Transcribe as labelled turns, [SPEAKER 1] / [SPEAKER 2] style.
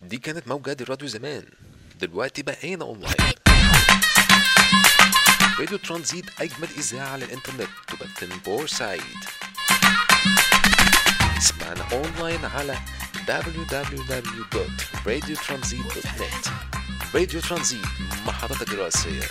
[SPEAKER 1] دي كانت موجة الراديو زمان. دلوقتي بقينا أونلاين. راديو ترانزيت أجمل إذاعة على الإنترنت. تبث من بورسعيد اسمعنا أونلاين على www.radiotransit.net راديو ترانزيت محطتك الرئيسيه